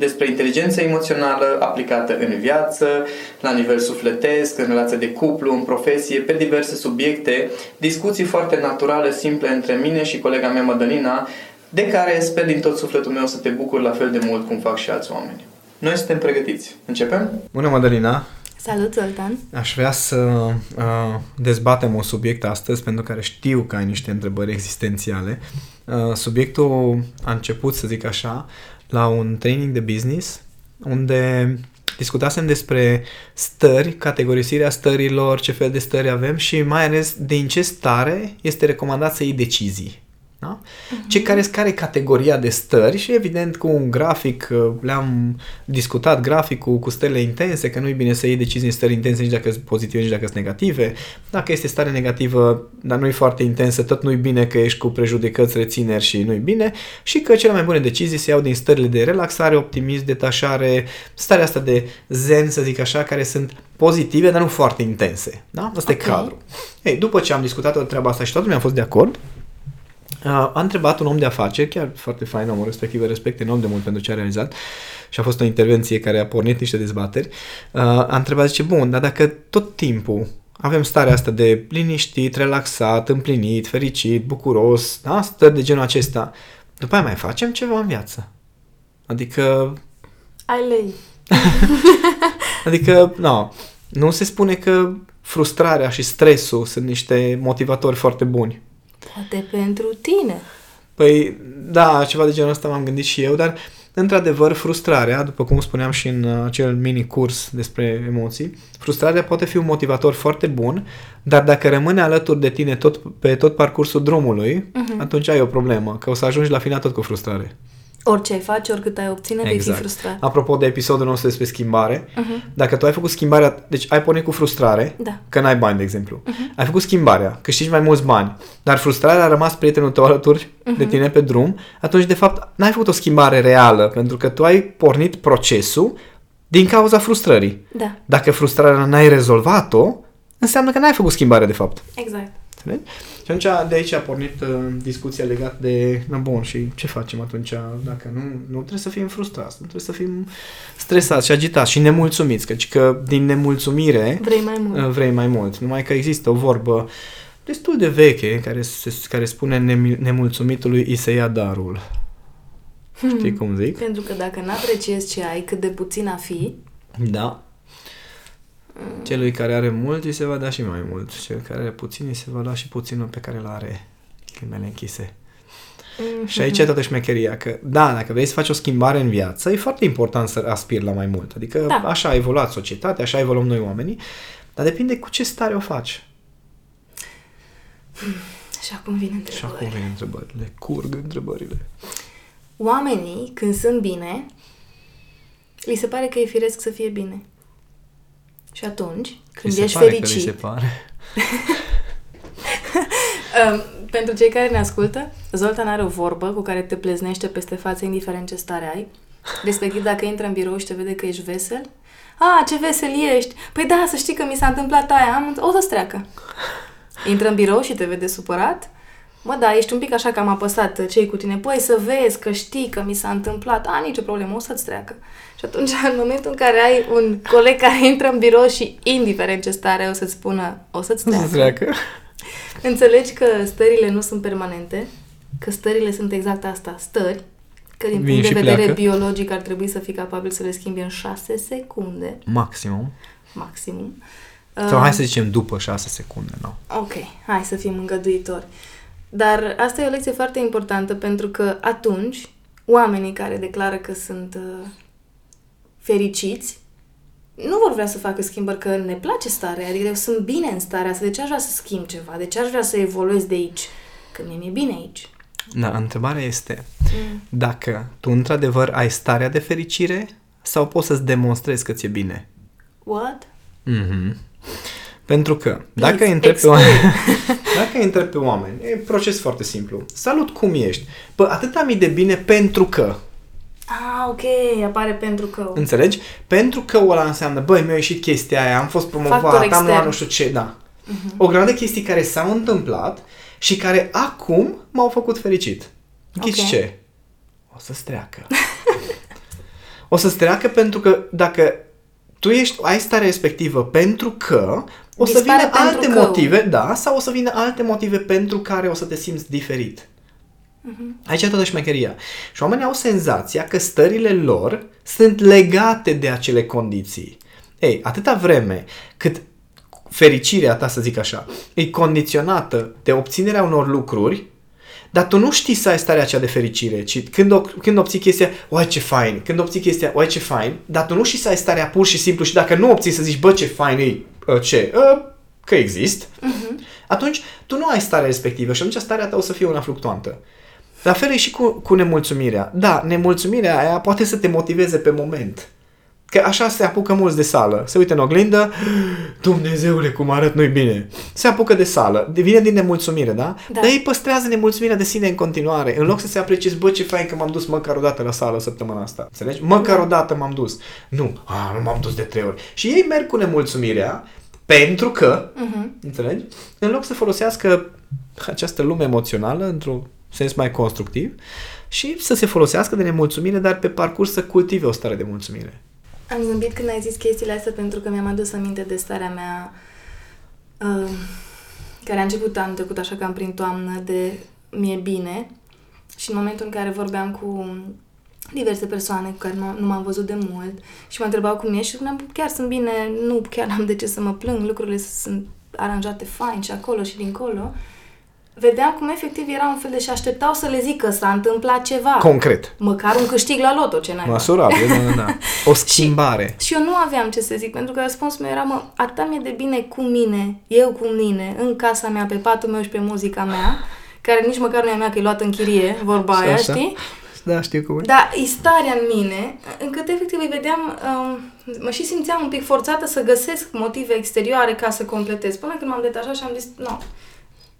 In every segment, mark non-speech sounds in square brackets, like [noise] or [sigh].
despre inteligența emoțională aplicată în viață, la nivel sufletesc, în relație de cuplu, în profesie, pe diverse subiecte, discuții foarte naturale, simple între mine și colega mea Madalina, de care sper din tot sufletul meu să te bucur la fel de mult cum fac și alți oameni. Noi suntem pregătiți. Începem? Bună, Madalina! Salut, Zoltan! Aș vrea să uh, dezbatem un subiect astăzi pentru care știu că ai niște întrebări existențiale. Uh, subiectul a început, să zic așa, la un training de business unde discutasem despre stări, categorisirea stărilor, ce fel de stări avem și mai ales din ce stare este recomandat să iei decizii. Da? Uh-huh. Ce care care categoria de stări și evident cu un grafic, uh, le-am discutat graficul cu stările intense, că nu e bine să iei decizii în stări intense nici dacă sunt pozitive, nici dacă sunt negative. Dacă este stare negativă, dar nu e foarte intensă, tot nu e bine că ești cu prejudecăți, rețineri și nu e bine și că cele mai bune decizii se iau din stările de relaxare, optimism, detașare, starea asta de zen, să zic așa, care sunt pozitive, dar nu foarte intense. Da? Asta okay. e cadrul. Ei, după ce am discutat o treaba asta și toată lumea a fost de acord, a întrebat un om de afaceri, chiar foarte fain omul respectiv, respect enorm de mult pentru ce a realizat și a fost o intervenție care a pornit niște dezbateri, a întrebat, zice, bun, dar dacă tot timpul avem starea asta de liniștit, relaxat, împlinit, fericit, bucuros, da? stări de genul acesta, după aia mai facem ceva în viață. Adică... Ai lei. [laughs] adică, no, nu se spune că frustrarea și stresul sunt niște motivatori foarte buni. Poate pentru tine. Păi, da, ceva de genul ăsta m-am gândit și eu, dar într-adevăr, frustrarea, după cum spuneam și în acel mini-curs despre emoții, frustrarea poate fi un motivator foarte bun, dar dacă rămâne alături de tine tot, pe tot parcursul drumului, uh-huh. atunci ai o problemă, că o să ajungi la final tot cu frustrare. Orice ai face, oricât ai obține, exact. vei fi exact. frustrat. Apropo de episodul nostru despre schimbare, uh-huh. dacă tu ai făcut schimbarea, deci ai pornit cu frustrare, da. că n-ai bani, de exemplu. Uh-huh. Ai făcut schimbarea, câștigi mai mulți bani, dar frustrarea a rămas prietenul tău alături uh-huh. de tine pe drum, atunci, de fapt, n-ai făcut o schimbare reală, pentru că tu ai pornit procesul din cauza frustrării. Da. Dacă frustrarea n-ai rezolvat-o, înseamnă că n-ai făcut schimbare, de fapt. Exact. Înțelegi? Și atunci de aici a pornit uh, discuția legată de, na bun, și ce facem atunci dacă nu, nu trebuie să fim frustrați, nu trebuie să fim stresați și agitați și nemulțumiți, căci că din nemulțumire vrei mai mult. Uh, vrei mai mult. Numai că există o vorbă destul de veche care, se, care spune nemulțumitului îi se ia darul. Hmm. Știi cum zic? Pentru că dacă nu apreciezi ce ai, cât de puțin a fi, da. Celui care are mult îi se va da și mai mult. Cel care are puțin îi se va da și puținul pe care îl are. Ghilimele închise. Mm-hmm. Și aici e toată șmecheria, că da, dacă vrei să faci o schimbare în viață, e foarte important să aspiri la mai mult. Adică da. așa a evoluat societatea, așa evoluăm noi oamenii, dar depinde cu ce stare o faci. Și acum vin întrebările. Și acum vin întrebările. Curg întrebările. Oamenii, când sunt bine, li se pare că e firesc să fie bine. Și atunci, când ești pare fericit... Că se pare. [laughs] um, pentru cei care ne ascultă, Zoltan are o vorbă cu care te pleznește peste față, indiferent ce stare ai. Respectiv, dacă intră în birou și te vede că ești vesel, a, ce vesel ești! Păi da, să știi că mi s-a întâmplat aia, am... o să-ți treacă. Intră în birou și te vede supărat, Mă, da, ești un pic așa că am apăsat cei cu tine. Păi să vezi că știi că mi s-a întâmplat. A, nicio problemă, o să-ți treacă. Și atunci, [laughs] în momentul în care ai un coleg care intră în birou și, indiferent ce stare, o să-ți spună, o să-ți treacă. să treacă. [laughs] Înțelegi că stările nu sunt permanente, că stările sunt exact asta, stări, că din punct de vedere pleacă. biologic ar trebui să fii capabil să le schimbi în șase secunde. Maximum. Maximum. Sau hai să zicem după 6 secunde, nu? Ok, hai să fim îngăduitori. Dar asta e o lecție foarte importantă pentru că atunci oamenii care declară că sunt uh, fericiți nu vor vrea să facă schimbări, că ne place starea, adică eu sunt bine în starea asta, de ce aș vrea să schimb ceva, de ce aș vrea să evoluez de aici, că mie mi-e bine aici. Da, întrebarea este Mm. dacă tu într-adevăr ai starea de fericire sau poți să-ți demonstrezi că ți-e bine. What? Mhm. Pentru că dacă Please, îi întrebi pe explain. oameni, [laughs] dacă îi întrebi pe oameni, e un proces foarte simplu. Salut, cum ești? Păi atâta mi de bine pentru că. Ah, ok, apare pentru că... Înțelegi? Pentru că ăla înseamnă, băi, mi-a ieșit chestia aia, am fost promovat, Factor am luat extern. nu știu ce, da. O grămadă de chestii care s-au întâmplat și care acum m-au făcut fericit. Ghiți Ok. ce? O să-ți treacă. [laughs] o să-ți treacă pentru că dacă tu ești, ai starea respectivă pentru că o să Dispare vină pentru alte că. motive, da, sau o să vină alte motive pentru care o să te simți diferit. Aici e toată șmecheria. Și oamenii au senzația că stările lor sunt legate de acele condiții. Ei, atâta vreme cât fericirea ta, să zic așa, e condiționată de obținerea unor lucruri, dar tu nu știi să ai starea aceea de fericire, ci când, o, când obții chestia, oai ce fain, când obții chestia, oai ce fain, dar tu nu știi să ai starea pur și simplu și dacă nu obții să zici, bă, ce fain e, uh, ce, uh, că exist, atunci tu nu ai starea respectivă și atunci starea ta o să fie una fluctuantă. La fel e și cu, cu nemulțumirea. Da, nemulțumirea aia poate să te motiveze pe moment. Că așa se apucă mulți de sală. Se uită în oglindă, Dumnezeule, cum arăt nu-i bine. Se apucă de sală. Vine din nemulțumire, da? Da. Dar ei păstrează nemulțumirea de sine în continuare. În loc să se aprecieze, bă, ce fain că m-am dus măcar o dată la sală săptămâna asta. Înțelegi? Măcar o dată m-am dus. Nu, a, nu m-am dus de trei ori. Și ei merg cu nemulțumirea pentru că, Mhm. înțelegi? În loc să folosească această lume emoțională într-un sens mai constructiv și să se folosească de nemulțumire, dar pe parcurs să cultive o stare de mulțumire. Am zâmbit când ai zis chestiile astea pentru că mi-am adus aminte de starea mea uh, care a început anul trecut așa cam prin toamnă de mi-e bine și în momentul în care vorbeam cu diverse persoane cu care nu, nu m-am văzut de mult și mă întrebau cum ești și spuneam chiar sunt bine, nu chiar am de ce să mă plâng, lucrurile sunt aranjate fain și acolo și dincolo. Vedeam cum efectiv era un fel de și așteptau să le zic că s-a întâmplat ceva. Concret. Măcar un câștig la loto, ce n-ai Măsurabil, da, da, da. O [laughs] schimbare. și eu nu aveam ce să zic, pentru că răspunsul meu era, mă, atâta mi-e de bine cu mine, eu cu mine, în casa mea, pe patul meu și pe muzica mea, care nici măcar nu e a mea, că e luată în chirie, vorba Și aia, așa? știi? Da, știu cum e. Dar e starea în mine, încât efectiv îi vedeam, um, mă și simțeam un pic forțată să găsesc motive exterioare ca să completez. Până când m-am detașat și am zis, nu,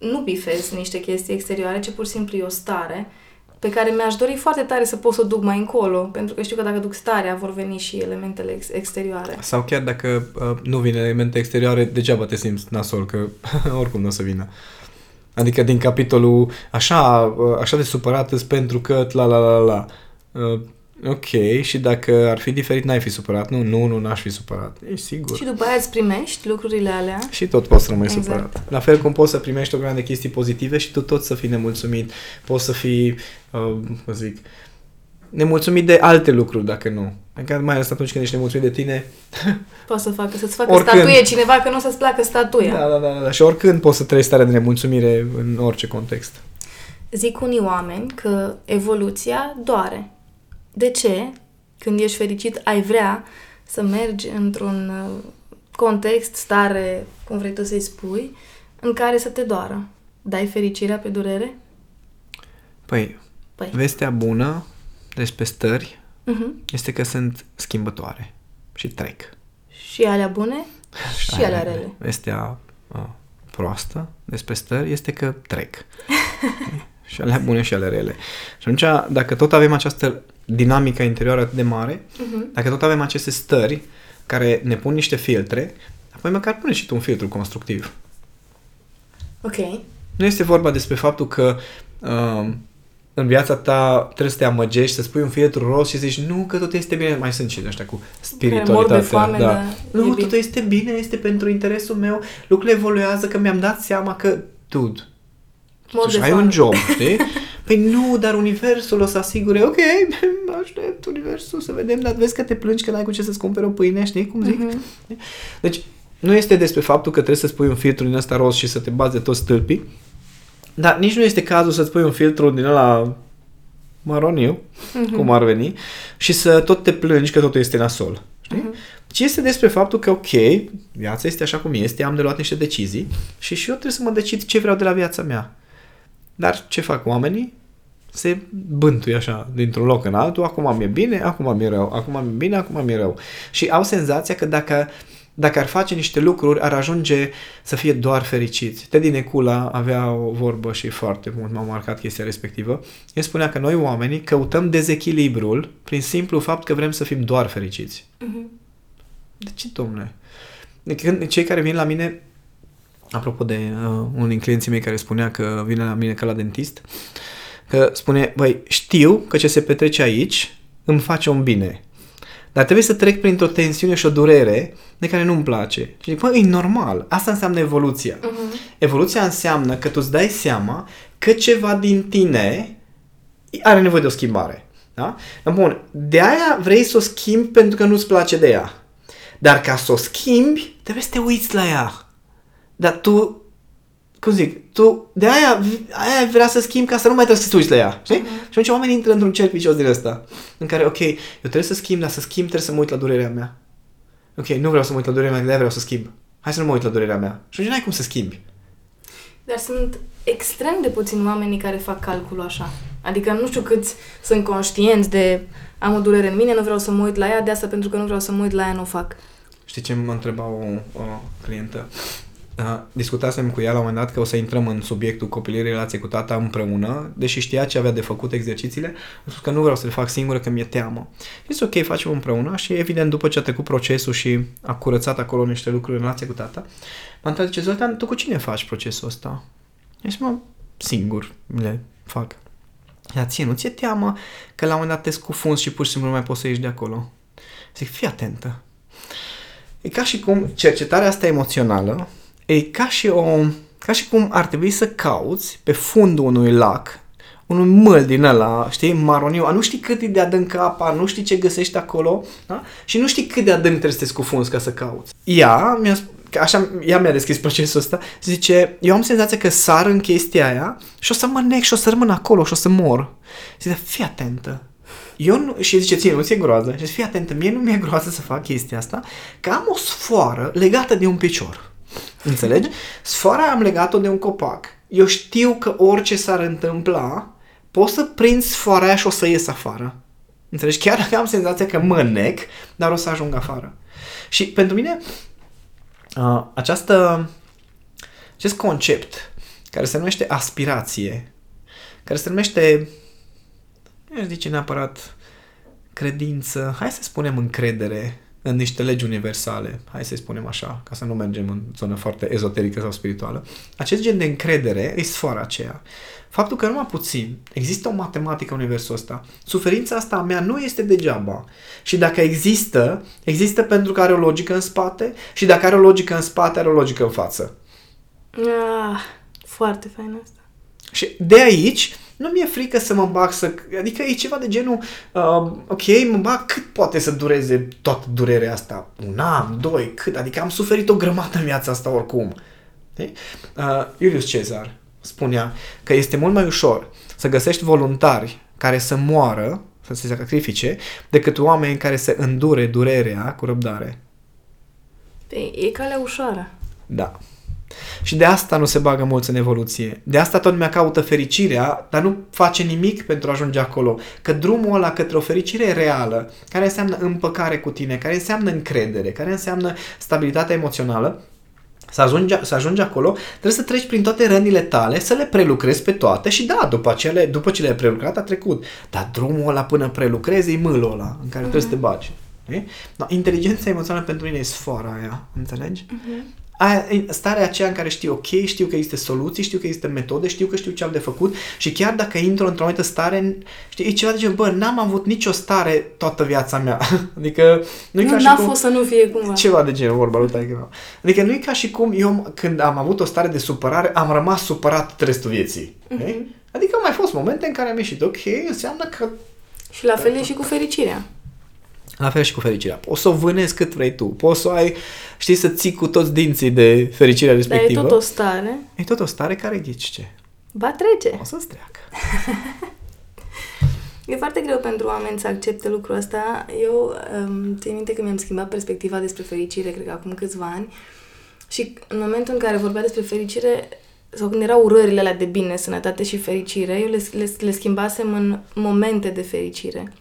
nu bifez niște chestii exterioare, ci pur și simplu e o stare pe care mi-aș dori foarte tare să pot să o duc mai încolo, pentru că știu că dacă duc starea vor veni și elementele ex- exterioare. Sau chiar dacă uh, nu vin elemente exterioare, degeaba te simți nasol, că [laughs] oricum nu o să vină. Adică din capitolul așa, uh, așa de supărat îs pentru că la la la la. Uh, ok, și dacă ar fi diferit, n-ai fi supărat. Nu, nu, nu, n-aș fi supărat. E sigur. Și după aia îți primești lucrurile alea. Și tot poți să rămâi Exact. supărat. La fel cum poți să primești o grămadă de chestii pozitive și tu tot să fii nemulțumit. Poți să fii, uh, cum să zic, nemulțumit de alte lucruri dacă nu. Adică mai ales atunci când ești nemulțumit de tine. [laughs] Poți să facă, să-ți facă Oricând. statuie cineva că nu o să-ți placă statuia. Da, da, da, da. Și oricând poți să trăiești starea de nemulțumire în orice context. Zic unii oameni că evoluția doare. De ce? Când ești fericit, ai vrea să mergi într-un uh, context, stare, cum vrei tu să-i spui, în care să te doară. Dai fericirea pe durere? Păi, Păi. vestea bună despre stări Uh-huh. este că sunt schimbătoare și trec. Și alea bune [laughs] și aia alea e. rele. Vestea uh, proastă despre stări este că trec. [laughs] și alea bune și alea rele. Și atunci, dacă tot avem această dinamică interioară atât de mare, Uh-huh. dacă tot avem aceste stări care ne pun niște filtre, apoi măcar pune și tu un filtru constructiv. Ok. Nu este vorba despre faptul că uh, în viața ta trebuie să te amăgești, să spui un filtru roz și să zici nu, că tot este bine. Mai sunt și ăștia cu mor de spiritualitatea. foame, da. dar e Nu, bine. totul este bine, este pentru interesul meu. Lucrurile evoluează, că mi-am dat seama că, dude, Mor totuși de ai foame. un job, știi? [laughs] Păi nu, dar universul o să asigure, ok, [laughs] aștept universul să vedem, dar vezi că te plângi că n-ai cu ce să-ți cumperi o pâine, știi cum zic? Mhm. Deci, nu este despre faptul că trebuie să-ți pui un filtru din ăsta roz și să te baze toți stâlpii, dar nici nu este cazul să-ți pui un filtru din ăla maroniu, uh-huh. cum ar veni, și să tot te plângi că totul este nasol. Știi? Uh-huh. Ci este despre faptul că, ok, viața este așa cum este, am de luat niște decizii și și eu trebuie să mă decid ce vreau de la viața mea. Dar ce fac oamenii? Se bântuie așa dintr-un loc în altul, acum mi-e bine, acum mi-e rău, acum mi-e bine, acum mi-e rău. Și au senzația că dacă dacă ar face niște lucruri, ar ajunge să fie doar fericiți. Teddy Necula avea o vorbă și foarte mult m-a marcat chestia respectivă. El spunea că noi oamenii căutăm dezechilibrul prin simplu fapt că vrem să fim doar fericiți. Uh-huh. De ce, domnule? Când cei care vin la mine, apropo de uh, unul din clienții mei care spunea că vine la mine ca la dentist, că spune, băi, știu că ce se petrece aici îmi face un bine. Dar trebuie să trec printr-o tensiune și o durere de care nu-mi place. Și zic, bă, e normal. Asta înseamnă evoluția. Uh-huh. Evoluția înseamnă că tu îți dai seama că ceva din tine are nevoie de o schimbare. Da? Bun, de aia vrei să o schimbi pentru că nu-ți place de ea. Dar ca să o schimbi, trebuie să te uiți la ea. Dar tu, cum zic, tu de aia, aia vrea să schimbi ca să nu mai trebuie să te uiți la ea. Știi? Uh-huh. Și atunci oamenii intră într-un cerc vicios din ăsta. În care, ok, eu trebuie să schimb, dar să schimb trebuie să mă uit la durerea mea. Ok, nu vreau să mă uit la durerea mea, de vreau să schimb. Hai să nu mă uit la durerea mea. Și atunci n-ai cum să schimbi. Dar sunt extrem de puțini oamenii care fac calculul așa. Adică nu știu câți sunt conștienți de am o durere în mine, nu vreau să mă uit la ea, de asta pentru că nu vreau să mă uit la ea, nu o fac. Știi ce mă întreba o, o clientă? Uh, discutasem cu ea la un moment dat că o să intrăm în subiectul copilării relație cu tata împreună, deși știa ce avea de făcut exercițiile, am spus că nu vreau să le fac singură, că mi-e teamă. Este ok, facem împreună și evident după ce a trecut procesul și a curățat acolo niște lucruri în relație cu tata, m-a întrebat, zice, Zoltan, tu cu cine faci procesul ăsta? Și mă, singur le fac. Ia ție, nu ți-e teamă că la un moment dat te scufunzi și pur și simplu nu mai poți să ieși de acolo? Zic, fii atentă. E ca și cum cercetarea asta emoțională e ca și, o, ca și cum ar trebui să cauți pe fundul unui lac unui măl din ăla, știi, maroniu, nu știi cât e de adânc apa, nu știi ce găsești acolo, da? Și nu știi cât de adânc trebuie să te scufunzi ca să cauți. Ea mi-a așa, ea mi-a deschis procesul ăsta, zice, eu am senzația că sar în chestia aia și o să mă nec și o să rămân acolo și o să mor. Zice, fii atentă. Eu nu, și zice, ție, nu ți-e groază? Și zice, fii atentă, mie nu mi-e groază să fac chestia asta, că am o sfoară legată de un picior. Înțelegi? Sfoara am legat-o de un copac. Eu știu că orice s-ar întâmpla, pot să prind sfoara aia și o să ies afară. Înțelegi? Chiar dacă am senzația că mă nec, dar o să ajung afară. Și pentru mine, uh, această, acest concept care se numește aspirație, care se numește, nu zice neapărat credință, hai să spunem încredere în niște legi universale, hai să spunem așa, ca să nu mergem în zonă foarte ezoterică sau spirituală, acest gen de încredere e sfoara aceea. Faptul că numai puțin există o matematică în universul ăsta, suferința asta a mea nu este degeaba. Și dacă există, există pentru că are o logică în spate și dacă are o logică în spate, are o logică în față. Ah, foarte fain asta. Și de aici nu mi-e frică să mă bag să... Adică e ceva de genul, uh, ok, mă bag cât poate să dureze toată durerea asta? Un an, doi, cât? Adică am suferit o grămadă în viața asta oricum. Uh, Iulius Cezar spunea că este mult mai ușor să găsești voluntari care să moară, să se sacrifice, decât oameni care să îndure durerea cu răbdare. Păi, e calea ușoară. Da. Și de asta nu se bagă mulți în evoluție. De asta tot lumea caută fericirea, dar nu face nimic pentru a ajunge acolo. Că drumul ăla către o fericire reală, care înseamnă împăcare cu tine, care înseamnă încredere, care înseamnă stabilitatea emoțională, să ajungi, să ajungi acolo, trebuie să treci prin toate rănile tale, să le prelucrezi pe toate și da, după, cele, după ce le-ai prelucrat, a trecut. Dar drumul ăla până prelucrezi e mâlul ăla în care uh-huh. trebuie să te bagi. Da, inteligența emoțională pentru mine e sfoara aia, înțelegi? Uh-huh aia, starea aceea în care știu, ok, știu că există soluții, știu că există metode, știu că știu ce am de făcut și chiar dacă intru într-o anumită stare, știi, e ceva de gen, bă, n-am avut nicio stare toată viața mea. [laughs] adică nu, nu ca și n-a cum, fost să nu fie cumva. Ceva de genul, vorba lui Tiger Adică nu e ca și cum eu, când am avut o stare de supărare, am rămas supărat restul vieții. Uh-huh. Adică au mai fost momente în care am ieșit, ok, înseamnă că... Și la fel e și cu fericirea. La fel și cu fericirea. Poți să o vânezi cât vrei tu. Poți să o ai, știi, să ții cu toți dinții de fericirea Dar e respectivă. tot o stare. e tot o stare care ghici ce? Va trece. O să-ți treacă. [laughs] E foarte greu pentru oameni să accepte lucrul ăsta. Eu um, țin minte că mi-am schimbat perspectiva despre fericire, cred că acum câțiva ani. Și în momentul în care vorbea despre fericire, sau când erau urările alea de bine, sănătate și fericire, eu le, le, le schimbasem în momente de fericire.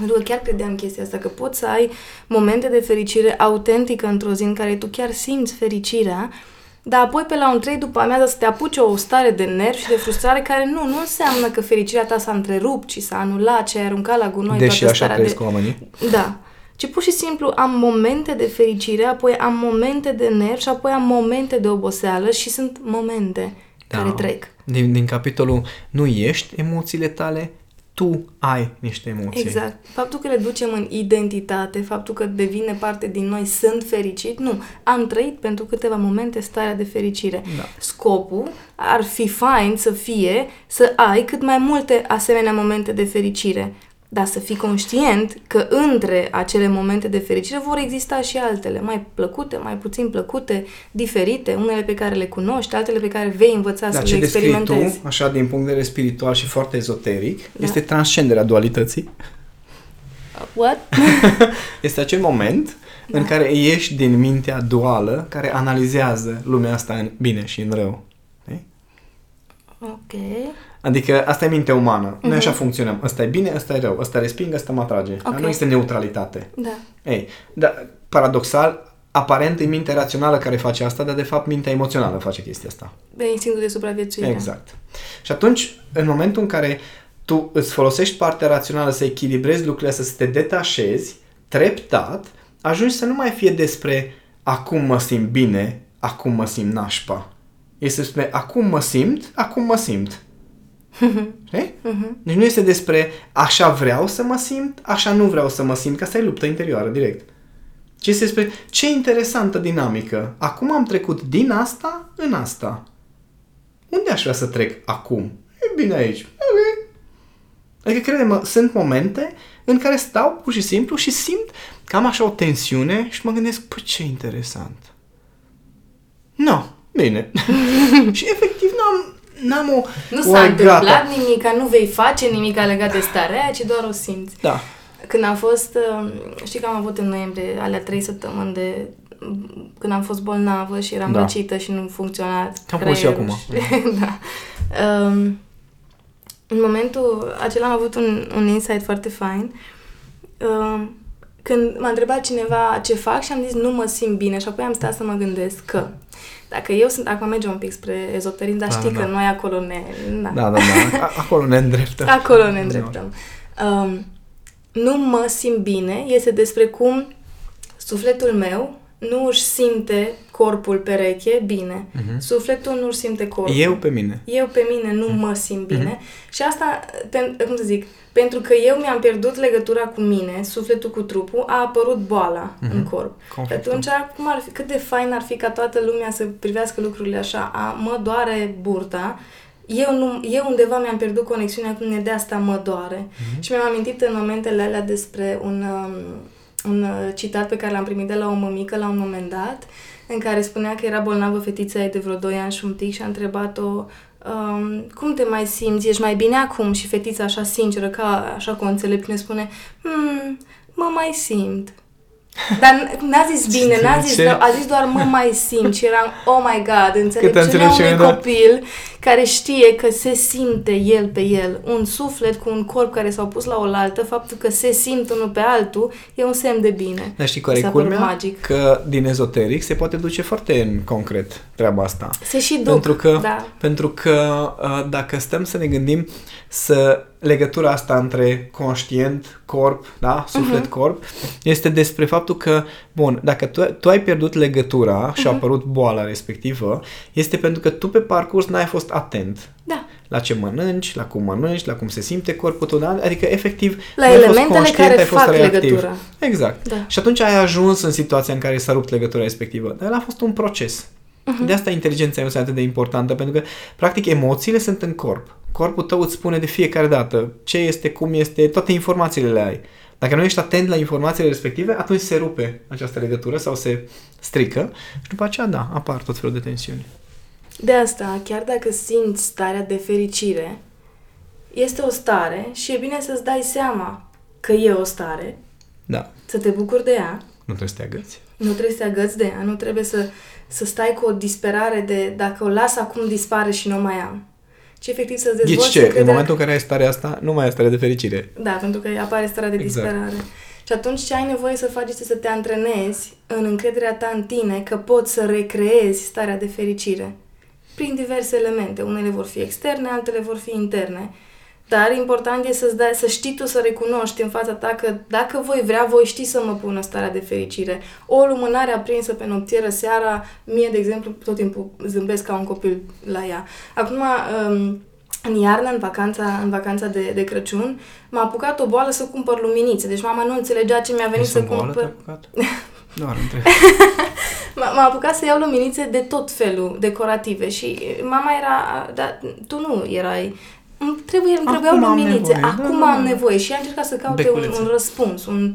Pentru că chiar credeam chestia asta, că poți să ai momente de fericire autentică într-o zi în care tu chiar simți fericirea, dar apoi pe la un 3 după amiază să te apuce o stare de nervi și de frustrare care nu, nu înseamnă că fericirea ta s-a întrerupt și s-a anulat, ce ai aruncat la gunoi Deși toată așa starea crezi de... cu oamenii. Da. Ci pur și simplu am momente de fericire, apoi am momente de nervi și apoi am momente de oboseală și sunt momente Da. care trec. Din, din capitolul nu ești emoțiile tale, tu ai niște emoții. Exact. Faptul că le ducem în identitate, faptul că devine parte din noi, sunt fericit, nu. Am trăit pentru câteva momente starea de fericire. Da. Scopul ar fi fain să fie să ai cât mai multe asemenea momente de fericire. Dar să fii conștient că între acele momente de fericire vor exista și altele, mai plăcute, mai puțin plăcute, diferite, unele pe care le cunoști, altele pe care vei învăța Dar să ce le descrii experimentezi. tu, așa din punct de vedere spiritual și foarte ezoteric, Da. este transcenderea dualității. What? [laughs] Este acel moment Da. în care ieși din mintea duală care analizează lumea asta în bine și în rău. Știi? ok. Adică asta e mintea umană. Noi Mhm. așa funcționăm. Ăsta e bine, ăsta e rău. Ăsta resping, ăsta mă atrage. Dar Ok. Nu este neutralitate. Da. Ei, dar paradoxal, aparent e mintea rațională care face asta, dar de fapt mintea emoțională face chestia asta. De instinctul de supraviețuire. Exact. Și atunci, în momentul în care tu îți folosești partea rațională să echilibrezi lucrurile, să te detașezi, treptat, ajungi să nu mai fie despre acum mă simt bine, acum mă simt nașpa. Este despre acum mă simt, acum mă simt. Știi? [laughs] Deci nu este despre așa vreau să mă simt, așa nu vreau să mă simt, că asta e luptă interioară, direct. Ci este despre ce interesantă dinamică. Acum am trecut din asta în asta. Unde aș vrea să trec acum? E bine aici. Ok. Adică, crede-mă, sunt momente în care stau pur și simplu și simt că am așa o tensiune și mă gândesc, păi ce interesant. Nu, bine. [laughs] și efectiv n-am, n-am o... Nu o s-a ai întâmplat gata. nimic, nu vei face nimic legat de starea aia, ci doar o simți. Da. Când am fost, uh, știi că am avut în noiembrie alea trei săptămâni de când am fost bolnavă și eram Da. răcită și nu funcționa Am fost și eu creierul acum. și- [laughs] da. Um, în momentul acela am avut un, un insight foarte fain. Um, când m-a întrebat cineva ce fac și am zis nu mă simt bine și apoi am stat să mă gândesc că dacă eu sunt, acum mergem un pic spre ezoterism, dar Da, știi da. că noi acolo ne... Na. Da, da, da. A- Acolo ne îndreptăm. Acolo ne îndreptăm. Um, nu mă simt bine este despre cum sufletul meu nu își simte corpul pereche bine. Sufletul nu își simte corpul. Eu pe mine. Eu pe mine nu mă simt bine și asta, pen, cum să zic, pentru că eu mi-am pierdut legătura cu mine, sufletul cu trupul, a apărut boala în corp. Și Conflictul. atunci, cum ar fi, cât de fain ar fi ca toată lumea să privească lucrurile așa, a, mă doare burta, eu, nu, eu undeva mi-am pierdut conexiunea cu mine, de asta mă doare. Și mi-am amintit în momentele alea despre un, um, un uh, citat pe care l-am primit de la o mămică la un moment dat, în care spunea că era bolnavă fetița ei de vreo 2 ani și un pic și a întrebat-o um, cum te mai simți, ești mai bine acum? Și fetița așa sinceră, ca așa cu o înțelepciune spune hmm, mă mai simt. Dar n- n-a zis [laughs] bine, n-a zis, Ce? a zis doar mă mai simt și eram, oh my god, înțelepciunea înțelepciune, unui da. copil care știe că se simte el pe el, un suflet cu un corp care s-au pus la oaltă, faptul că se simt unul pe altul, e un semn de bine. Dar știi care Mi e s-a părut culmea? magic. Că din ezoteric se poate duce foarte în concret treaba asta. Se și duc, Pentru că, da. pentru că uh, dacă stăm să ne gândim să legătura asta între conștient, corp, da, suflet, Mhm. corp, este despre faptul că, bun, dacă tu, tu ai pierdut legătura și Mhm. a apărut boala respectivă, este pentru că tu pe parcurs n-ai fost atent Da. la ce mănânci, la cum mănânci, la cum se simte corpul tău, da? adică efectiv La n-ai fost elementele conștient, care ai fost fac reactiv. legătura. Exact. Da. Și atunci ai ajuns în situația în care s-a rupt legătura respectivă. Dar el a fost un proces. Mhm. De asta inteligența este atât de importantă, pentru că, practic, emoțiile sunt în corp. Corpul tău îți spune de fiecare dată ce este, cum este, toate informațiile le ai. Dacă nu ești atent la informațiile respective, atunci se rupe această legătură sau se strică și după aceea, da, apar tot felul de tensiuni. De asta, chiar dacă simți starea de fericire, este o stare și e bine să-ți dai seama că e o stare, Da. să te bucuri de ea, Nu trebuie să te agăți. nu trebuie să te agăți de ea, nu trebuie să, să stai cu o disperare de dacă o las acum dispare și nu mai am. Ci efectiv să-ți Ghici dezvolți ce? În încrederea- momentul în care ai starea asta, nu mai ai stare de fericire. Da, pentru că apare starea de Exact. disperare. Și atunci ce ai nevoie să faci este să te antrenezi în încrederea ta în tine că poți să recreezi starea de fericire prin diverse elemente. Unele vor fi externe, altele vor fi interne. Dar important e să-ți dai, să știi tu să recunoști în fața ta că dacă voi vrea, voi ști să mă pun în starea de fericire. O lumânare aprinsă pe noptieră seara, mie, de exemplu, tot timpul zâmbesc ca un copil la ea. Acum, um, în iarnă, în vacanța, în vacanța de, de Crăciun, m-a apucat o boală să cumpăr luminițe. Deci mama nu înțelegea ce mi-a venit Ești să în boală, cumpăr. [laughs] te-a apucat? Doar între... [laughs] M-a, m-a apucat să iau luminițe de tot felul, decorative și mama era, dar tu nu erai, îmi trebuie, îmi Acum trebuiau am luminițe, nevoie, acum da, da, am da. nevoie și ea a încercat să caute un, Beculețe. un răspuns, un,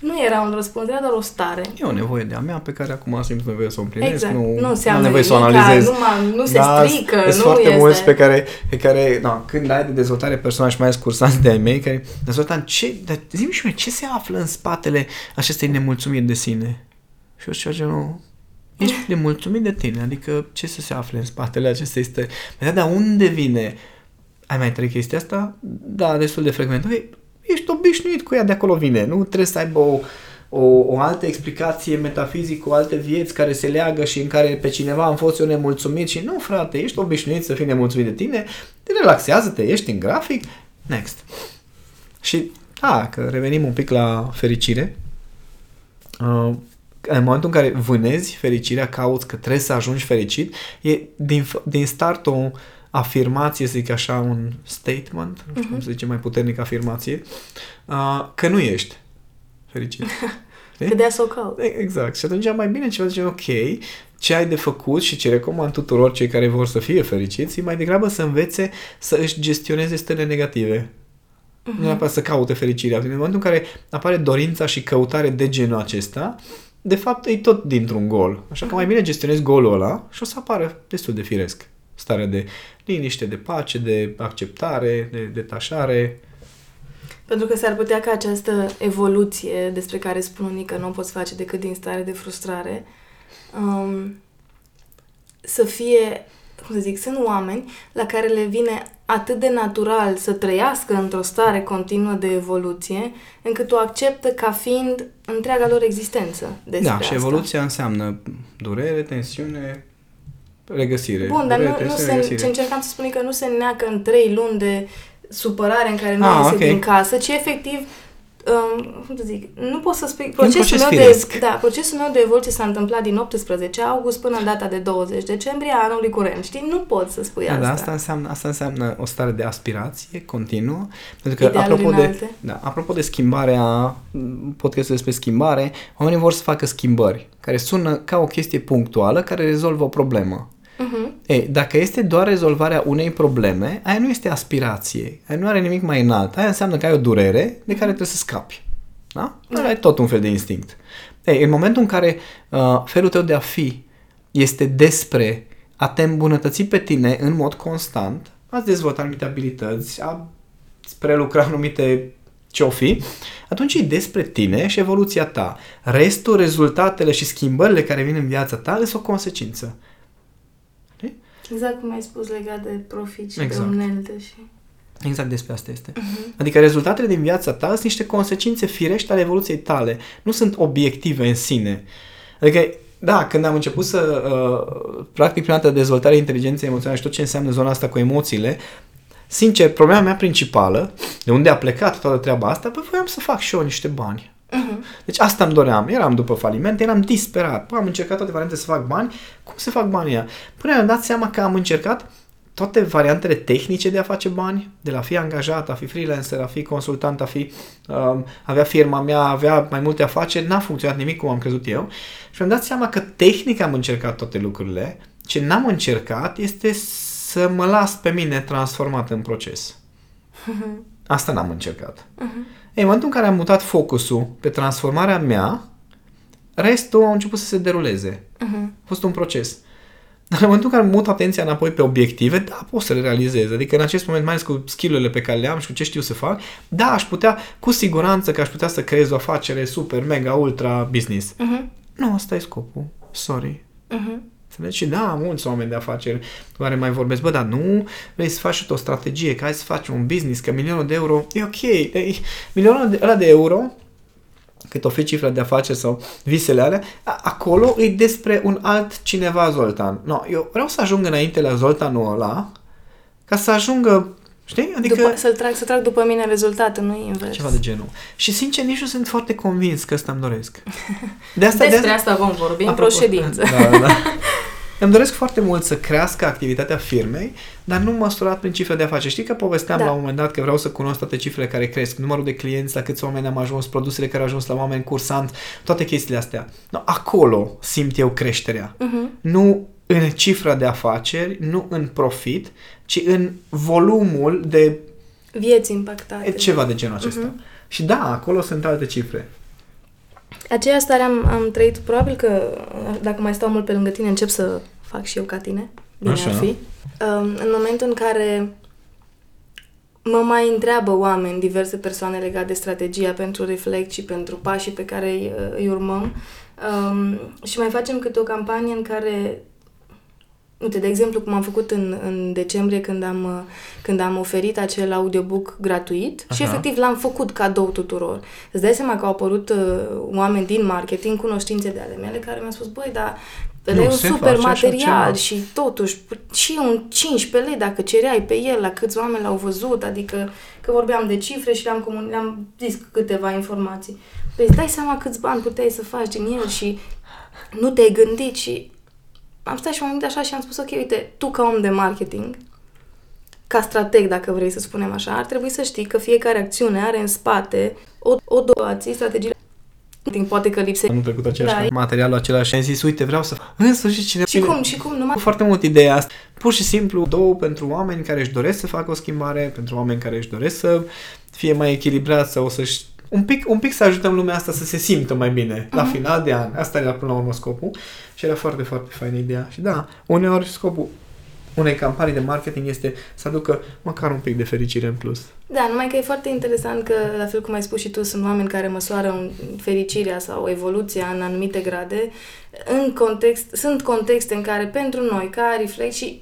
nu era un răspuns, era doar o stare. E o nevoie de a mea pe care acum simt nevoie să o împlinesc. Exact, nu, nu am înseamnă nevoie să o nimic, analizez. nu, m-am- nu se Da, strică, sunt nu foarte este... mulți pe care, pe care da, când ai de dezvoltare personală și mai ales cursanți de ai mei, care dezvoltă ce, dar zi și mie, ce se află în spatele acestei nemulțumiri de sine? Și eu știu genul, ești [laughs] nemulțumit de tine, adică ce să se afle în spatele acestei stări? Da, dar unde vine? Ai mai trăit chestia asta? Da, destul de frecvent. Ei, ești obișnuit cu ea, de acolo vine. Nu trebuie să aibă o, o, o altă explicație metafizică, o alte vieți care se leagă și în care pe cineva am fost eu nemulțumit și nu, frate, ești obișnuit să fii nemulțumit de tine, relaxează-te, ești în grafic, next. Și, da, că revenim un pic la fericire, uh, în momentul în care vânezi fericirea, cauți că trebuie să ajungi fericit, e din, f- din start o afirmație, să zic așa, un statement, nu știu cum se zice mai puternic afirmație, uh, că nu ești fericit. [laughs] Că de să o caut. Exact. Și atunci mai bine ceva zice, ok, ce ai de făcut și ce recomand tuturor cei care vor să fie fericiți, e mai degrabă să învețe să își gestioneze stările negative. Uh-huh. Nu neapărat să caute fericirea. În momentul în care apare dorința și căutare de genul acesta, de fapt e tot dintr-un gol. Așa că mai bine gestionezi golul ăla și o să apară destul de firesc starea de liniște, de pace, de acceptare, de detașare. Pentru că s-ar putea ca această evoluție despre care spun unii că nu o poți face decât din stare de frustrare um, să fie, cum să zic, sunt oameni la care le vine atât de natural să trăiască într-o stare continuă de evoluție, încât o acceptă ca fiind întreaga lor existență despre Da, și asta. evoluția înseamnă durere, tensiune, regăsire. Bun, dar durere, nu, nu tensiune, se, regăsire. ce încercam să spun e că nu se neacă în trei luni de supărare în care nu Ah, iese ok. din casă, ci efectiv um, cum să zic, nu pot să spui, procesul proces meu firesc. de, da, procesul meu de evoluție s-a întâmplat din 18 august până în data de 20 decembrie a anului curent, știi? Nu pot să spui Da, asta. da, asta înseamnă, asta înseamnă o stare de aspirație continuă. Pentru că, Idealuri apropo de, înalte. da, apropo de schimbarea, podcastul despre schimbare, oamenii vor să facă schimbări care sună ca o chestie punctuală care rezolvă o problemă. Uh-huh. Ei, dacă este doar rezolvarea unei probleme, aia nu este aspirație. Aia nu are nimic mai înalt. Aia înseamnă că ai o durere de care trebuie să scapi. Da? Da. Ai tot un fel de instinct. Ei, în momentul în care uh, felul tău de a fi este despre a te îmbunătăți pe tine în mod constant, ați dezvolta anumite abilități, a prelucra anumite ce o fi, atunci e despre tine și evoluția ta. Restul, rezultatele și schimbările care vin în viața ta sunt o consecință. Exact cum ai spus legat de profit și Exact. de unelte și... Exact despre asta este. Uh-huh. Adică rezultatele din viața ta sunt niște consecințe firești ale evoluției tale. Nu sunt obiective în sine. Adică, da, când am început să uh, practic prima dată dezvoltarea inteligenței emoționale și tot ce înseamnă zona asta cu emoțiile, sincer, problema mea principală, de unde a plecat toată treaba asta, păi voiam să fac și eu niște bani. Uh-huh. Deci asta îmi doream. Eram după faliment, eram disperat. Păi am încercat toate variantele să fac bani. Cum se fac banii ăia? Până mi-am dat seama că am încercat toate variantele tehnice de a face bani, de la a fi angajat, a fi freelancer, a fi consultant, a fi um, avea firma mea, avea mai multe afaceri, n-a funcționat nimic cum am crezut eu. Și mi-am dat seama că tehnic am încercat toate lucrurile. Ce n-am încercat este să mă las pe mine transformat în proces. [laughs] Asta n-am încercat. Uh-huh. Ei, în momentul în care am mutat focusul pe transformarea mea, restul a început să se deruleze. Uh-huh. A fost un proces. Dar în momentul în care mut atenția înapoi pe obiective, da, pot să le realizez. Adică în acest moment, mai ales cu skill-urile pe care le am și cu ce știu să fac, da, aș putea, cu siguranță că aș putea să creez o afacere super, mega, ultra business. Uh-huh. Nu, asta e scopul. Sorry. Uh-huh. Înțelegi? Și da, mulți oameni de afaceri care mai vorbesc, bă, dar nu vrei să faci o strategie, că hai să faci un business, că milionul de euro e ok. E, milionul de, ăla de euro cât o fi cifra de afaceri sau visele alea, acolo e despre un alt cineva Zoltan. No, eu vreau să ajung înainte la Zoltanul ăla ca să ajungă Știi? Adică... După, să-l trag, să trag după mine rezultatul, nu invers. Ceva de genul. Și sincer, nici nu sunt foarte convins că ăsta îmi doresc. De asta, Despre de asta, asta vom vorbi într-o ședință. Da, da. [laughs] Îmi doresc foarte mult să crească activitatea firmei, dar nu măsurat prin cifre de afaceri. Știi că povesteam da. la un moment dat că vreau să cunosc toate cifrele care cresc, numărul de clienți, la câți oameni am ajuns, produsele care au ajuns la oameni cursant, toate chestiile astea. No, acolo simt eu creșterea. Uh-huh. Nu în cifra de afaceri, nu în profit, ci în volumul de vieți impactate. Ceva de genul acesta. Uh-huh. Și da, acolo sunt alte cifre. Aceea stare am, am trăit, probabil că dacă mai stau mult pe lângă tine, încep să fac și eu ca tine. Bine Așa. ar fi. Um, în momentul în care mă mai întreabă oameni, diverse persoane legate de strategia pentru Reflect și pentru pașii pe care îi, îi urmăm um, și mai facem câte o campanie în care Uite, de exemplu, cum am făcut în, în decembrie când am, când am oferit acel audiobook gratuit Aha. și efectiv l-am făcut cadou tuturor. Îți dai seama că au apărut uh, oameni din marketing, cunoștințe de ale mele, care mi-au spus, băi, dar nu, e un super material și totuși și un 15 lei dacă cereai pe el, la câți oameni l-au văzut, adică că vorbeam de cifre și le-am, comun- le-am zis câteva informații. Păi îți dai seama câți bani puteai să faci din el și nu te-ai gândit și am stat și m-am gândit așa și am spus, ok, uite, tu ca om de marketing, ca strateg, dacă vrei să spunem așa, ar trebui să știi că fiecare acțiune are în spate o, o doație, strategie poate că lipsește. Am trecut același da. materialul același și am zis, uite, vreau să fac. În sfârșit cine... Și cum, și cum, numai... Foarte mult ideea asta. Pur și simplu, două pentru oameni care își doresc să facă o schimbare, pentru oameni care își doresc să fie mai echilibrați sau să-și un pic, un pic să ajutăm lumea asta să se simtă mai bine uh-huh. la mhm. final de an. Asta era până la urmă scopul și era foarte, foarte faină ideea. Și da, uneori scopul unei campanii de marketing este să aducă măcar un pic de fericire în plus. Da, numai că e foarte interesant că, la fel cum ai spus și tu, sunt oameni care măsoară fericirea sau evoluția în anumite grade. În context, sunt contexte în care pentru noi, ca reflex și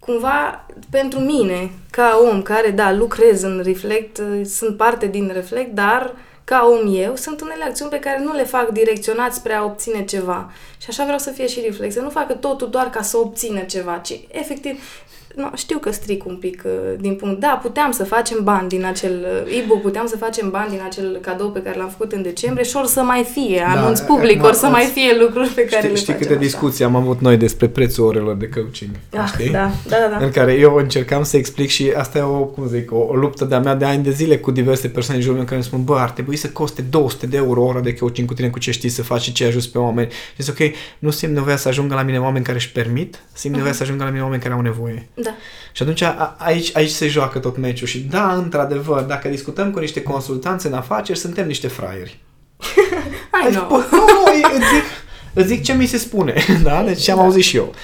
cumva pentru mine, ca om care, da, lucrez în Reflect, sunt parte din Reflect, dar ca om eu, sunt unele acțiuni pe care nu le fac direcționat spre a obține ceva. Și așa vreau să fie și Reflex, să nu facă totul doar ca să obțină ceva, ci efectiv no, știu că stric un pic uh, din punct. Da, puteam să facem bani din acel uh, e-book, puteam să facem bani din acel cadou pe care l-am făcut în decembrie și or să mai fie, da, anunț public, or să mai fie lucruri pe care știi, le Știi câte discuții am avut noi despre prețul orelor de coaching, ah, știi? Da, da, da. În care eu încercam să explic și asta e o, cum zic, o, o luptă de-a mea de ani de zile cu diverse persoane în jurul meu care îmi spun, bă, ar trebui să coste 200 de euro ora de coaching cu tine, cu ce știi să faci și ce ajuns pe oameni. Și zic, ok, nu simt nevoia să ajungă la mine oameni care își permit, simt uh-huh. nevoia să ajungă la mine oameni care au nevoie. Da. Și atunci a, aici, aici se joacă tot meciul și da, într-adevăr, dacă discutăm cu niște consultanți în afaceri, suntem niște fraieri. [laughs] I know. Nu, nu, îți zic, [laughs] îți zic ce mi se spune, [laughs] da? Deci ce am da. auzit și eu.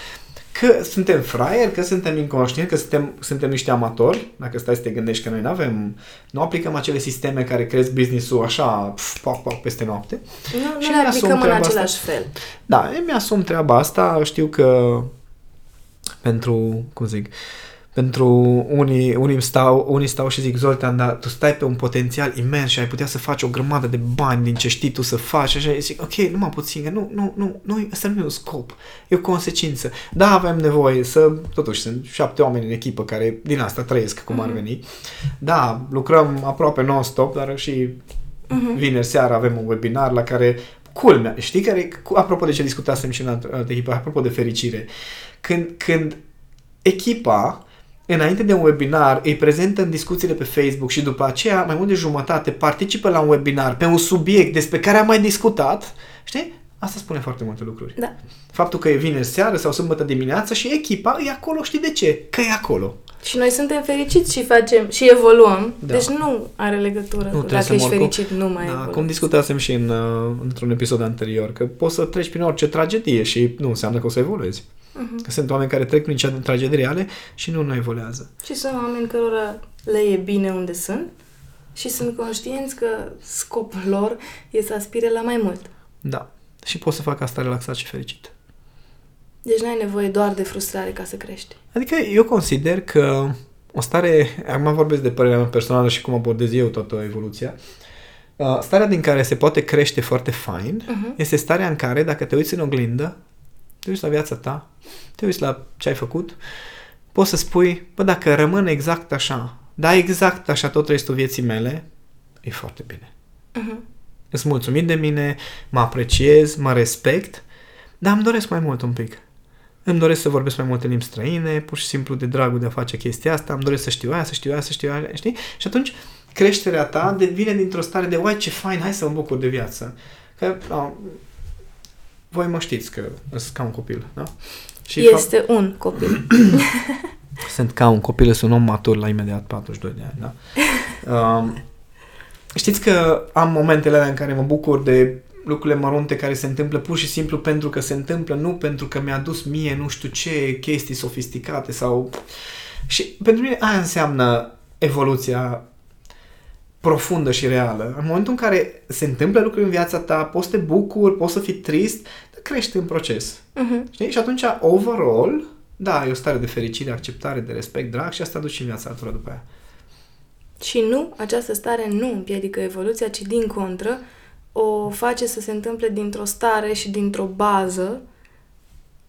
Că suntem fraieri, că suntem inconștienți, că suntem, suntem niște amatori, dacă stai să te gândești că noi nu avem, nu aplicăm acele sisteme care cresc business-ul așa, pf, pac, pac, peste noapte. Nu, și nu le aplicăm în același asta. fel. Da, mi-asum treaba asta, știu că pentru, cum zic, uh, pentru unii, unii, stau, unii stau și zic, Zoltan, dar tu stai pe un potențial imens și ai putea să faci o grămadă de bani din ce știi tu să faci. Și așa, zic, ok, numai puțin, nu, nu, nu, nu, asta nu e un scop, e o consecință. Da, avem nevoie să, totuși, sunt șapte oameni în echipă care din asta trăiesc, cum ar mhm. veni. Da, lucrăm aproape non-stop, dar și uh-huh. vineri seara avem un webinar la care culmea, știi care, apropo de ce discutasem și în altă echipă, apropo de fericire, când, când echipa înainte de un webinar, îi prezentă în discuțiile pe Facebook și după aceea, mai mult de jumătate, participă la un webinar pe un subiect despre care am mai discutat, știi? Asta spune foarte multe lucruri. Da. Faptul că e vineri seară sau sâmbătă dimineață și echipa e acolo, știi de ce? Că e acolo. Și noi suntem fericiți și facem și evoluăm, Da. deci nu are legătură Nu cu trebuie dacă să ești mor cu- fericit, nu mai Da, evoluezi. cum discutasem și în, uh, într-un episod anterior, că poți să treci prin orice tragedie și nu înseamnă că o să evoluezi. Mhm. Că sunt oameni care trec prin niște tragedii reale și nu, nu evoluează. Și sunt oameni cărora le e bine unde sunt și sunt conștienți că scopul lor e să aspire la mai mult. Da. Și poți să fac asta relaxat și fericit. Deci n-ai nevoie doar de frustrare ca să crești. Adică eu consider că o stare, acum vorbesc de părerea mea personală și cum abordez eu toată evoluția, uh, starea din care se poate crește foarte fain Mhm. este starea în care dacă te uiți în oglindă, te uiți la viața ta, te uiți la ce ai făcut, poți să spui, bă, dacă rămân exact așa, da, exact așa tot restul vieții mele, e foarte bine. Mhm. Sunt mulțumit de mine, mă apreciez, mă respect, dar îmi doresc mai mult un pic. Îmi doresc să vorbesc mai multe limbi străine, pur și simplu de dragul de a face chestia asta, îmi doresc să știu aia, să știu aia, să știu aia, știi? Și atunci creșterea ta devine dintr-o stare de, uai, ce fain, hai să mă bucur de viață. Că, a, voi mă știți că sunt ca un copil, da? Și este un copil. fapt, [coughs] sunt ca un copil, sunt un om matur la imediat 42 de ani, da? Um, știți că am momentele alea în care mă bucur de lucrurile mărunte care se întâmplă pur și simplu pentru că se întâmplă, nu pentru că mi-a adus mie nu știu ce chestii sofisticate sau... Și pentru mine aia înseamnă evoluția profundă și reală. În momentul în care se întâmplă lucruri în viața ta, poți să te bucuri, poți să fii trist, dar crești în proces. Mhm. Știi? Și atunci, overall, da, e o stare de fericire, acceptare, de respect, drag și asta duce în viața altora după aia. Și nu, această stare nu împiedică evoluția, ci din contră o face să se întâmple dintr-o stare și dintr-o bază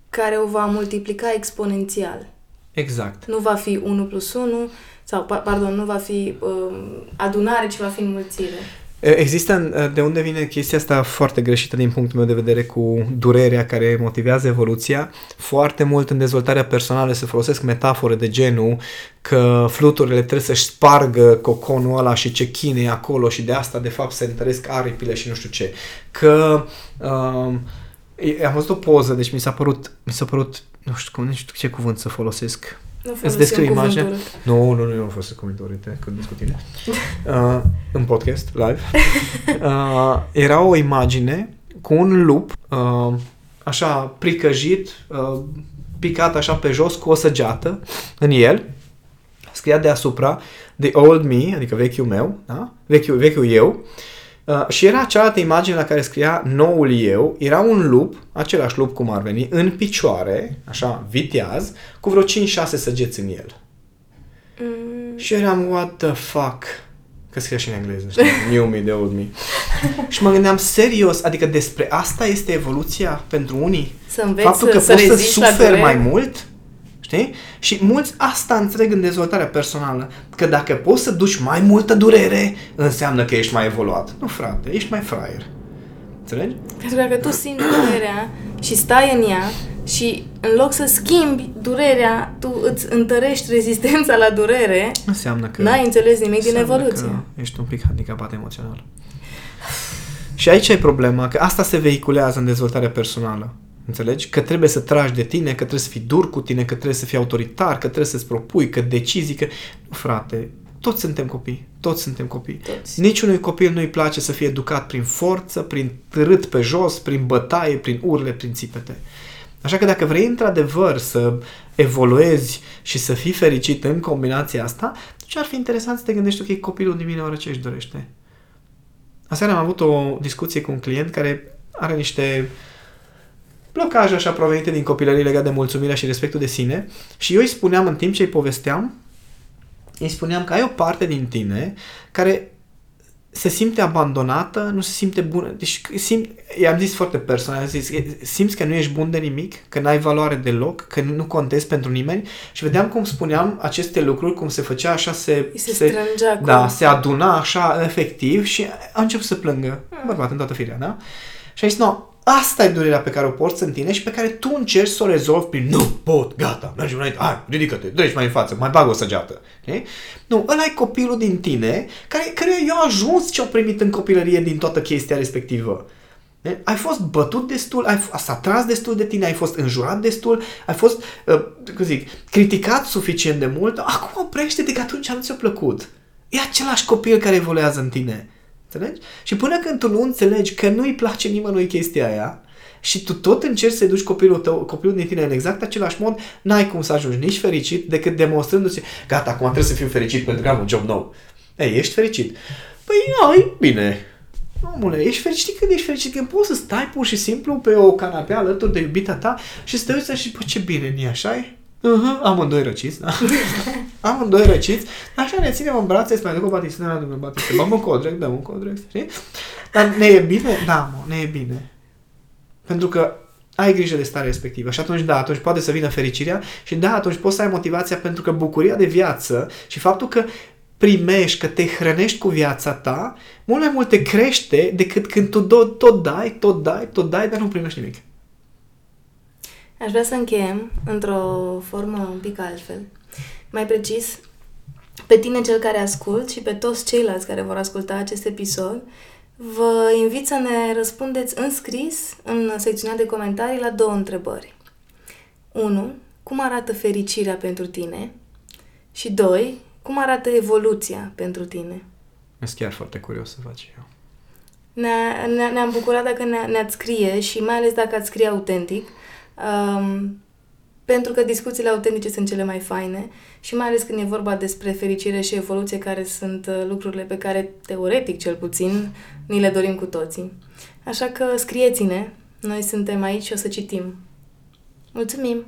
care o va multiplica exponențial. Exact. Nu va fi 1 plus 1 sau, pa- pardon, nu va fi um, adunare, ci va fi înmulțire. Există de unde vine chestia asta foarte greșită din punctul meu de vedere cu durerea care motivează evoluția. Foarte mult în dezvoltarea personală se folosesc metafore de genul că fluturile trebuie să-și spargă coconul ăla și ce chine e acolo și de asta de fapt se întăresc aripile și nu știu ce. Că um, e- am văzut o poză, deci mi s-a părut, mi s-a părut, nu știu, cum, nu știu ce cuvânt să folosesc. Nu Îți folosim descriu cuvântul imaginea? urât. Nu, nu, nu, eu nu fost să coment urâte când discut tine. [laughs] Uh, în podcast, live. Uh, era o imagine cu un lup, uh, așa, pricăjit, uh, picat așa pe jos cu o săgeată în el. Scria deasupra The Old Me, adică vechiul meu, da? vechiul, vechiul eu. Uh, și era cealaltă imagine la care scria noul eu, era un lup, același lup cum ar veni, în picioare, așa, viteaz, cu vreo 5-6 săgeți în el. Mm, Și eram, what the fuck? Că scria și în engleză, știi? [laughs] New me, the old me. și mă gândeam, serios, adică despre asta este evoluția pentru unii? să înveți Faptul să, că să poți să reziști la suferi durere. mai mult? Știi? Și mulți asta înțeleg în dezvoltarea personală. Că dacă poți să duci mai multă durere, înseamnă că ești mai evoluat. Nu, frate, ești mai fraier. Înțelegi? Pentru că dacă tu simți durerea și stai în ea și în loc să schimbi durerea, tu îți întărești rezistența la durere, Înseamnă că... n-ai înțeles nimic din înseamnă evoluție. Că ești un pic handicapat emoțional. Și aici e problema, că asta se vehiculează în dezvoltarea personală. Înțelegi? Că trebuie să tragi de tine, că trebuie să fii dur cu tine, că trebuie să fii autoritar, că trebuie să-ți propui, că decizii, că... Nu, frate, toți suntem copii. Toți suntem copii. Toți. Niciunui copil nu-i place să fie educat prin forță, prin târât pe jos, prin bătaie, prin urle, prin țipete. Așa că dacă vrei într-adevăr să evoluezi și să fii fericit în combinația asta, atunci ar fi interesant să te gândești, ok, copilul din mine oare ce își dorește? Aseară am avut o discuție cu un client care are niște blocaje așa provenite din copilărie legate de mulțumirea și respectul de sine și eu îi spuneam în timp ce îi povesteam, îi spuneam că ai o parte din tine care se simte abandonată, nu se simte bună. Deci simt, i-am zis foarte personal, am zis, simți că nu ești bun de nimic, că n-ai valoare deloc, că nu contezi pentru nimeni și vedeam cum spuneam aceste lucruri, cum se făcea așa, se, Îi se strângea cu... da, se aduna așa efectiv și a început să plângă. Bărbat în toată firea, da? Și am zis, no, asta e durerea pe care o porți în tine și pe care tu încerci să o rezolvi prin nu pot, gata, mergem înainte, hai, ridică-te, treci mai în față, mai bag o săgeată. Okay? Nu, ăla e copilul din tine care, care eu ajuns ce au primit în copilărie din toată chestia respectivă. Ai fost bătut destul, ai, s-a tras destul de tine, ai fost înjurat destul, ai fost, uh, cum zic, criticat suficient de mult, acum oprește-te că atunci nu ți-a plăcut. E același copil care evoluează în tine. Înțelegi? Și până când tu nu înțelegi că nu-i place nimănui chestia aia, și tu tot încerci să duci copilul tău, copilul din tine în exact același mod, n-ai cum să ajungi nici fericit decât demonstrându-ți, gata, acum trebuie să fiu fericit pentru că am un job nou. Ei, ești fericit. Păi, nu, bine. Omule, ești fericit când ești fericit, când poți să stai pur și simplu pe o canapea alături de iubita ta și să te uiți și, bă, ce bine nu așa e? Uh-huh, amândoi răciți, da? [laughs] amândoi răciți. Așa ne ținem în brațe, îți mai duc o batistină la dumneavoastră batistină. Băm un codrec, dăm un codrec, știi? Dar ne e bine? Da, mă, ne e bine. Pentru că ai grijă de starea respectivă și atunci, da, atunci poate să vină fericirea și da, atunci poți să ai motivația pentru că bucuria de viață și faptul că primești, că te hrănești cu viața ta, mult mai mult te crește decât când tu tot, tot dai, tot dai, tot dai, dar nu primești nimic. Aș vrea să încheiem într-o formă un pic altfel. Mai precis, pe tine cel care ascult și pe toți ceilalți care vor asculta acest episod, vă invit să ne răspundeți în scris, în secțiunea de comentarii, la două întrebări. 1. Cum arată fericirea pentru tine? Și 2. Cum arată evoluția pentru tine? Sunt chiar foarte curios să faci eu. Ne, ne, ne-am bucurat dacă ne, ne-ați scrie și mai ales dacă ați scrie autentic, um, pentru că discuțiile autentice sunt cele mai faine și mai ales când e vorba despre fericire și evoluție, care sunt uh, lucrurile pe care, teoretic cel puțin, ni le dorim cu toții. Așa că scrieți-ne, noi suntem aici și o să citim. Mulțumim!